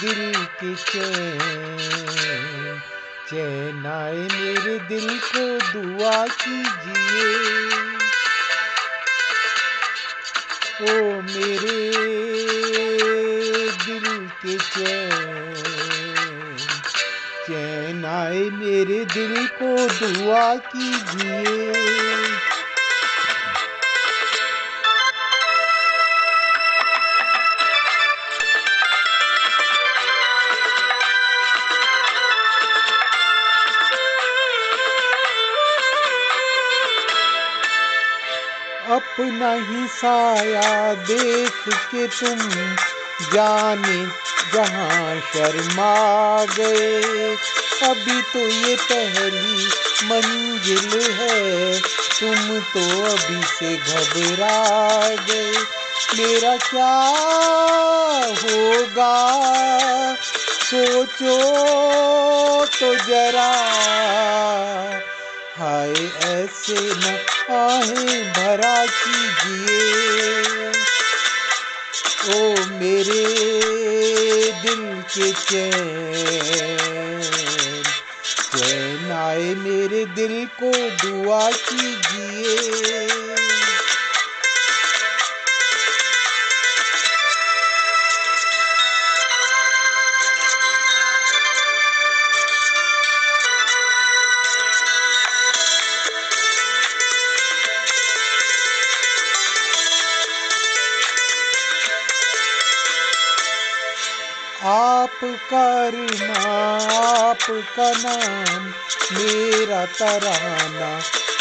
दिल के चैन आए मेरे दिल को दुआ कीजिए। ओ मेरे दिल के चैन चैन आए मेरे दिल को दुआ कीजिए। अपना ही साया देख के तुम जाने जहाँ शर्मा गए। अभी तो ये पहली मंजिल है, तुम तो अभी से घबरा गए। मेरा क्या होगा? सोचो तो जरा। हाय ऐसे न आहें भरा कीजिए। ओ मेरे दिल के चैन। करना आपका नाम मेरा तराना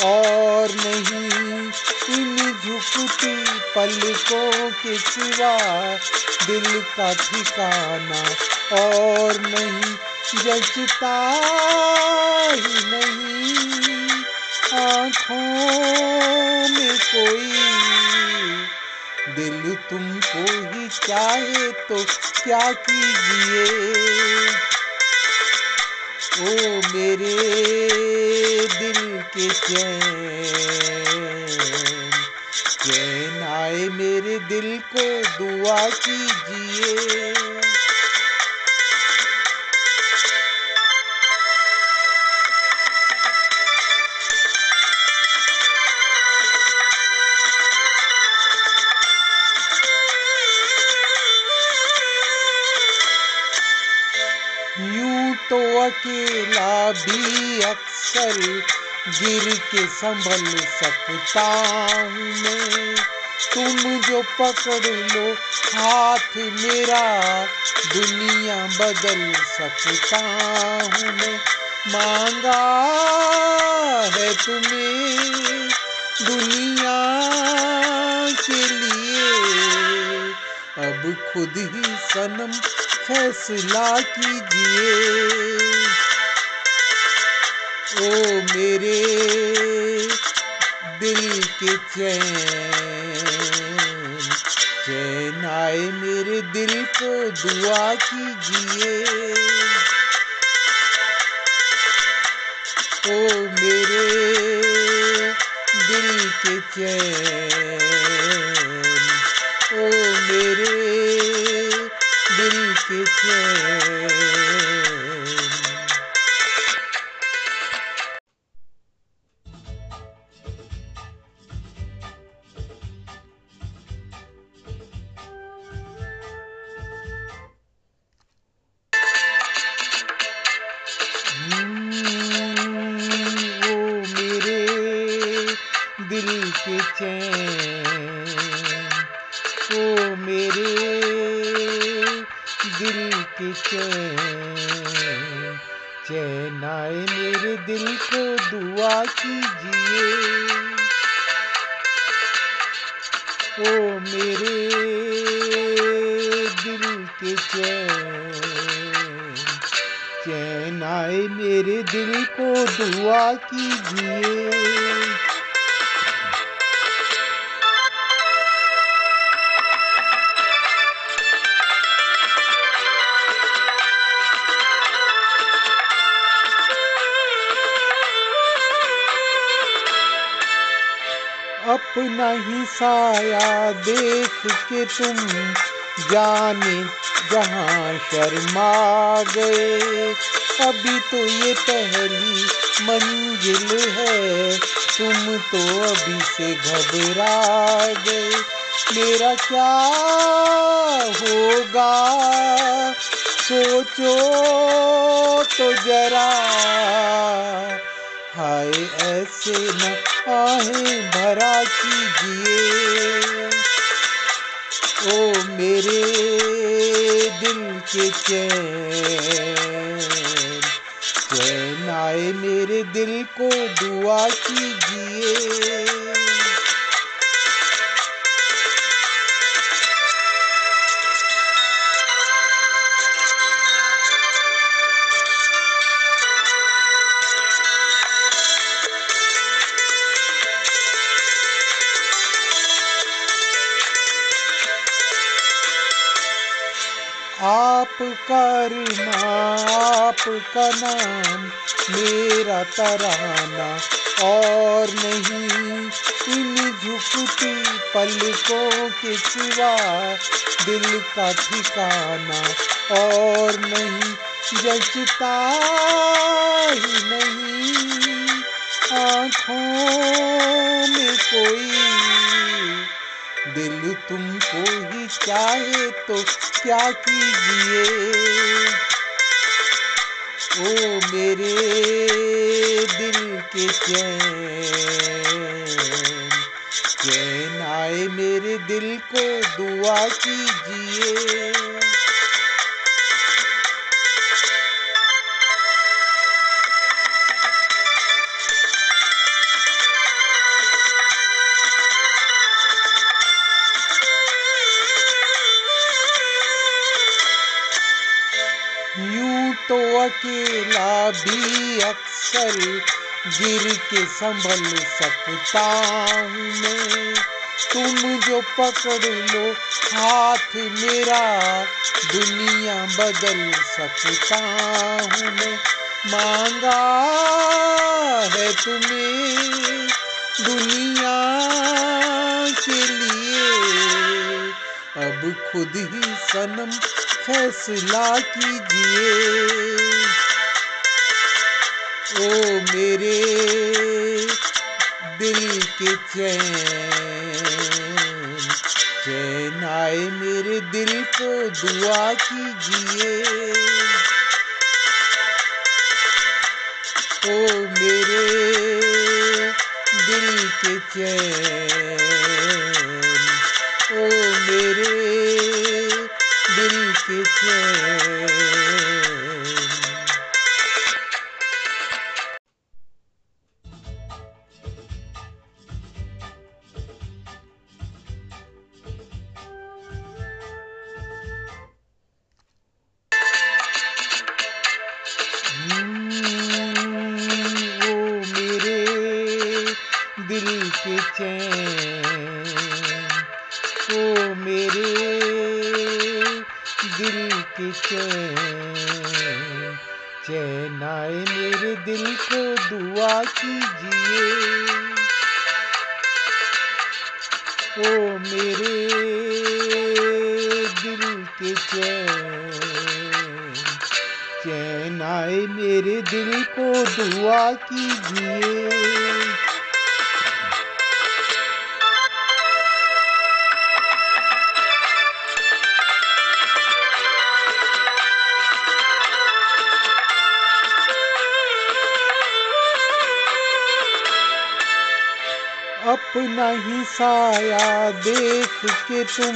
और नहीं, इन झुकती पलकों के सिवा दिल का ठिकाना और नहीं, जचता ही नहीं, आँखों में कोई दिल तुमको ही चाहे तो क्या कीजिए? ओ मेरे दिल के चैन चैन आए मेरे दिल को दुआ कीजिए। यूँ तो अकेला भी अक्सर गिर के संभल सकता हूँ मैं। तुम जो पकड़ लो, हाथ मेरा, दुनिया बदल सकता हूँ मैं। मांगा है तुम्हें दुनिया के लिए। अब खुद ही सनम फैसला कीजिए। ओ मेरे दिल के चैन चैन आए मेरे दिल को दुआ कीजिए। ओ मेरे दिल के चैन के चैन ओ मेरे दिल के चैन। चैन आए मेरे दिल को दुआ कीजिए, ओ मेरे दिल के चैन। चैन आए मेरे दिल को दुआ कीजिए। अपना ही साया देख के तुम जाने जहाँ शर्मा गए। अभी तो ये पहली मंजिल है। तुम तो अभी से घबरा गए। मेरा क्या होगा? सोचो तो जरा। हाय, ऐसे न आहे भरा कीजिए। ओ मेरे दिल के चैन चैन आए मेरे दिल को दुआ कीजिए। आपका आपका नाम मेरा तराना। और नहीं, इन झुकती पलकों के सिवा दिल का ठिकाना। और नहीं, जचता ही नहीं, आँखों में कोई दिल तुमको ही चाहे तो क्या कीजिए? ओ मेरे दिल के चैन चैन आए मेरे दिल को दुआ कीजिए। अकेला भी अक्सर गिर के संभल सकता हूँ मैं। तुम जो पकड़ लो, हाथ मेरा, दुनिया बदल सकता हूँ मैं। मांगा है तुम्हें दुनिया के लिए। अब खुद ही सनम फैसला कीजिए। ओ मेरे दिल के चैन चैन आए मेरे दिल को दुआ कीजिए। ओ मेरे दिल के चैन, ओ मेरे दिल के चैन। के चैन ओ मेरे दिल के चैन चैन आए मेरे दिल को दुआ कीजिए। ओ मेरे दिल के चैन चैन आए मेरे दिल को दुआ कीजिए। अपना ही साया देख के तुम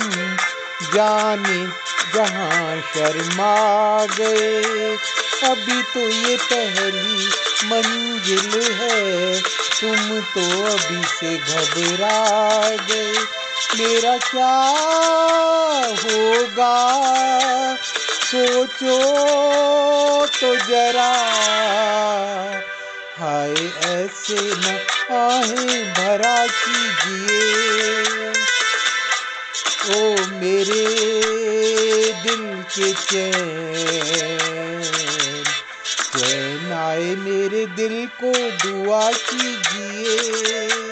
जाने जहाँ शर्मा गए। अभी तो ये पहली मंजिल है। तुम तो अभी से घबरा गए। मेरा क्या होगा? सोचो तो जरा। हाय, ऐसे न आहें भरा कीजिए ओ मेरे दिल के चैन चैन आए मेरे दिल को दुआ कीजिए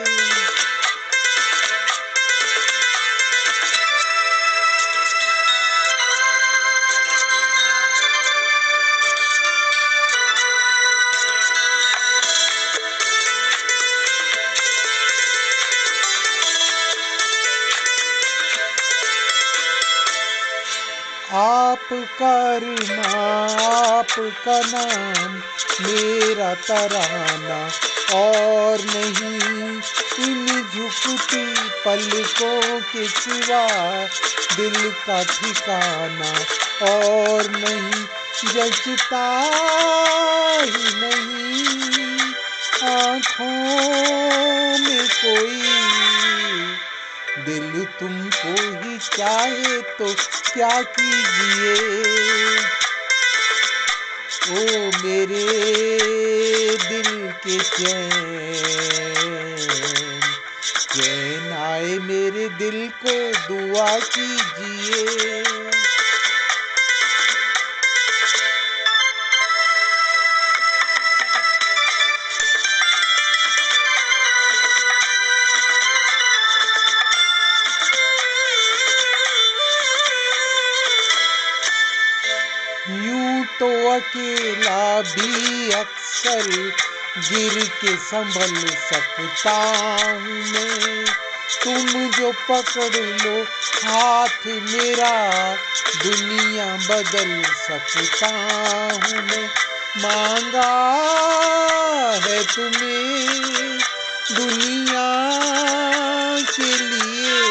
आपका नाम मेरा तराना, और नहीं इन झुकती पलकों के सिवा दिल का ठिकाना, और नहीं जचता ही नहीं आँखों में कोई। दिल तुमको ही चाहे तो क्या कीजिए? ओ मेरे दिल के चैन चैन आए मेरे दिल को दुआ कीजिए। अकेला भी अक्सर गिर के संभल सकता हूँ मैं। तुम जो पकड़ लो हाथ मेरा, दुनिया बदल सकता हूँ मैं। मांगा है तुम्हें दुनिया के लिए।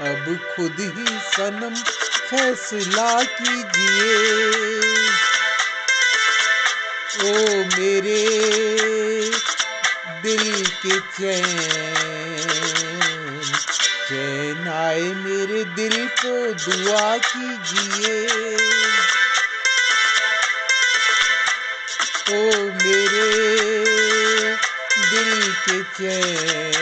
अब खुद ही सनम फैसला कीजिए। ओ मेरे दिल के चैन। चैन आए मेरे दिल को दुआ कीजिए। ओ मेरे दिल के चैन।